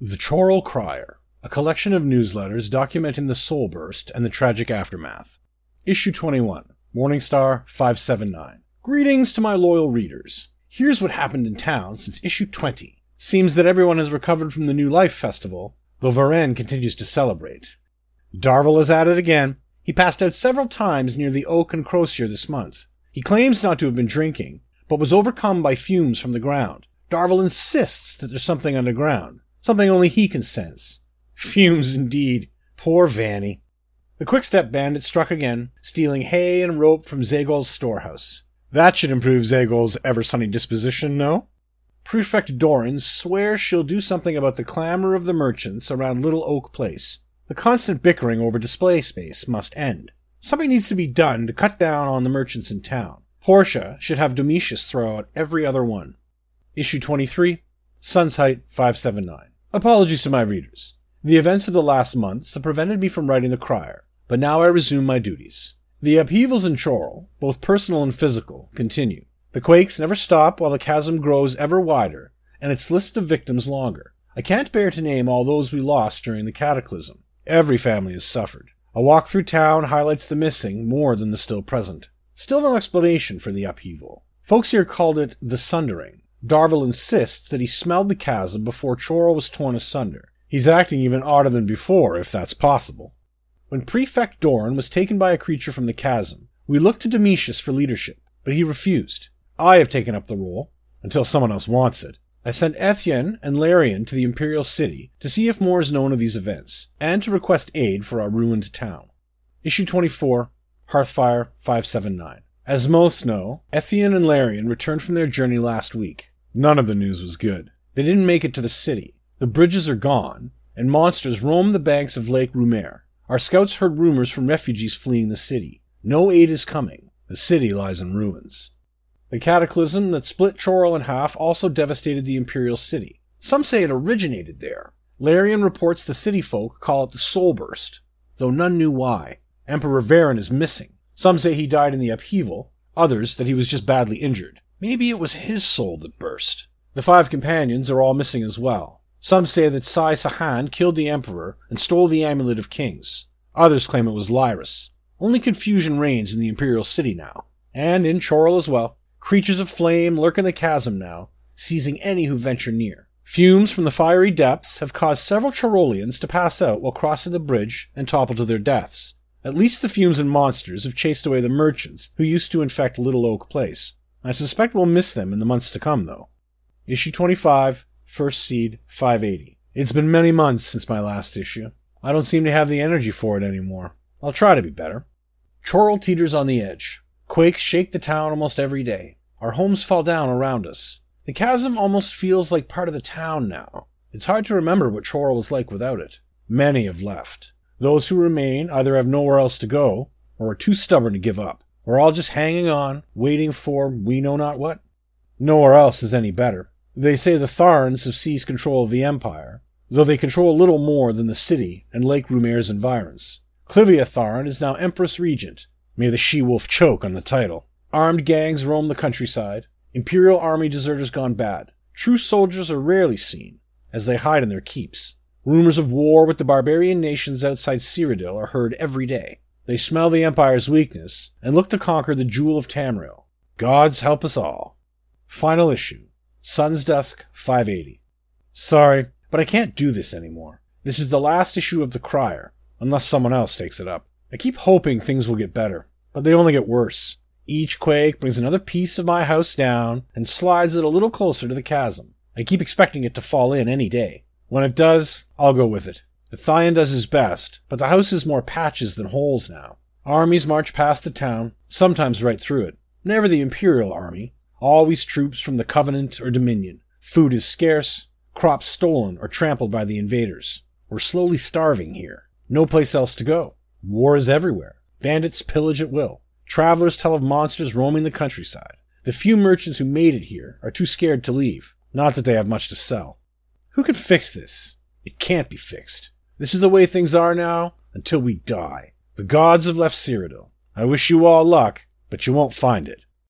The Chorrol Crier, a collection of newsletters documenting the soul burst and the tragic aftermath. Issue 21, Morningstar 579. Greetings to my loyal readers. Here's what happened in town since issue 20. Seems that everyone has recovered from the New Life Festival, though Varen continues to celebrate. Darvel is at it again. He passed out several times near the Oak and Crosier this month. He claims not to have been drinking, but was overcome by fumes from the ground. Darvel insists that there's something underground. Something only he can sense. Fumes indeed. Poor Vanny. The quick-step bandit struck again, stealing hay and rope from Zegol's storehouse. That should improve Zegol's ever-sunny disposition, no? Prefect Doran swears she'll do something about the clamor of the merchants around Little Oak Place. The constant bickering over display space must end. Something needs to be done to cut down on the merchants in town. Portia should have Domitius throw out every other one. Issue 23, Sun's Height 579. Apologies to my readers. The events of the last months have prevented me from writing The Crier, but now I resume my duties. The upheavals in Chorrol, both personal and physical, continue. The quakes never stop while the chasm grows ever wider, and its list of victims longer. I can't bear to name all those we lost during the cataclysm. Every family has suffered. A walk through town highlights the missing more than the still present. Still no explanation for the upheaval. Folks here called it the sundering, Darvel insists that he smelled the chasm before Chorrol was torn asunder. He's acting even odder than before, if that's possible. When Prefect Doran was taken by a creature from the chasm, we looked to Domitius for leadership, but he refused. I have taken up the role, until someone else wants it. I sent Ethien and Larian to the Imperial City to see if more is known of these events, and to request aid for our ruined town. Issue 24, Hearthfire 579. As most know, Ethien and Larian returned from their journey last week. None of the news was good. They didn't make it to the city. The bridges are gone, and monsters roam the banks of Lake Rumare. Our scouts heard rumors from refugees fleeing the city. No aid is coming. The city lies in ruins. The cataclysm that split Chorrol in half also devastated the Imperial City. Some say it originated there. Larian reports the city folk call it the Soulburst, though none knew why. Emperor Varen is missing. Some say he died in the upheaval, others that he was just badly injured. Maybe it was his soul that burst. The five companions are all missing as well. Some say that Sai Sahan killed the Emperor and stole the Amulet of Kings. Others claim it was Lyris. Only confusion reigns in the Imperial City now, and in Chorrol as well. Creatures of flame lurk in the chasm now, seizing any who venture near. Fumes from the fiery depths have caused several Chorrolians to pass out while crossing the bridge and topple to their deaths. At least the fumes and monsters have chased away the merchants who used to infect Little Oak Place. I suspect we'll miss them in the months to come, though. Issue 25, First Seed 580. It's been many months since my last issue. I don't seem to have the energy for it anymore. I'll try to be better. Chorrol teeters on the edge. Quakes shake the town almost every day. Our homes fall down around us. The chasm almost feels like part of the town now. It's hard to remember what Chorrol was like without it. Many have left. Those who remain either have nowhere else to go, or are too stubborn to give up. We're all just hanging on, waiting for we know not what. Nowhere else is any better. They say the Tharns have seized control of the Empire, though they control little more than the city and Lake Rumare's environs. Clivia Tharn is now Empress Regent. May the she-wolf choke on the title. Armed gangs roam the countryside. Imperial army deserters gone bad. True soldiers are rarely seen, as they hide in their keeps. Rumors of war with the barbarian nations outside Cyrodiil are heard every day. They smell the Empire's weakness and look to conquer the Jewel of Tamriel. Gods help us all. Final issue. Sun's Dusk 580. Sorry, but I can't do this anymore. This is the last issue of The Crier, unless someone else takes it up. I keep hoping things will get better, but they only get worse. Each quake brings another piece of my house down and slides it a little closer to the chasm. I keep expecting it to fall in any day. When it does, I'll go with it. The Thyan does his best, but the house is more patches than holes now. Armies march past the town, sometimes right through it. Never the Imperial army, always troops from the Covenant or Dominion. Food is scarce, crops stolen or trampled by the invaders. We're slowly starving here. No place else to go. War is everywhere. Bandits pillage at will. Travelers tell of monsters roaming the countryside. The few merchants who made it here are too scared to leave. Not that they have much to sell. Who can fix this? It can't be fixed. This is the way things are now until we die. The gods have left Cyrodiil. I wish you all luck, but you won't find it.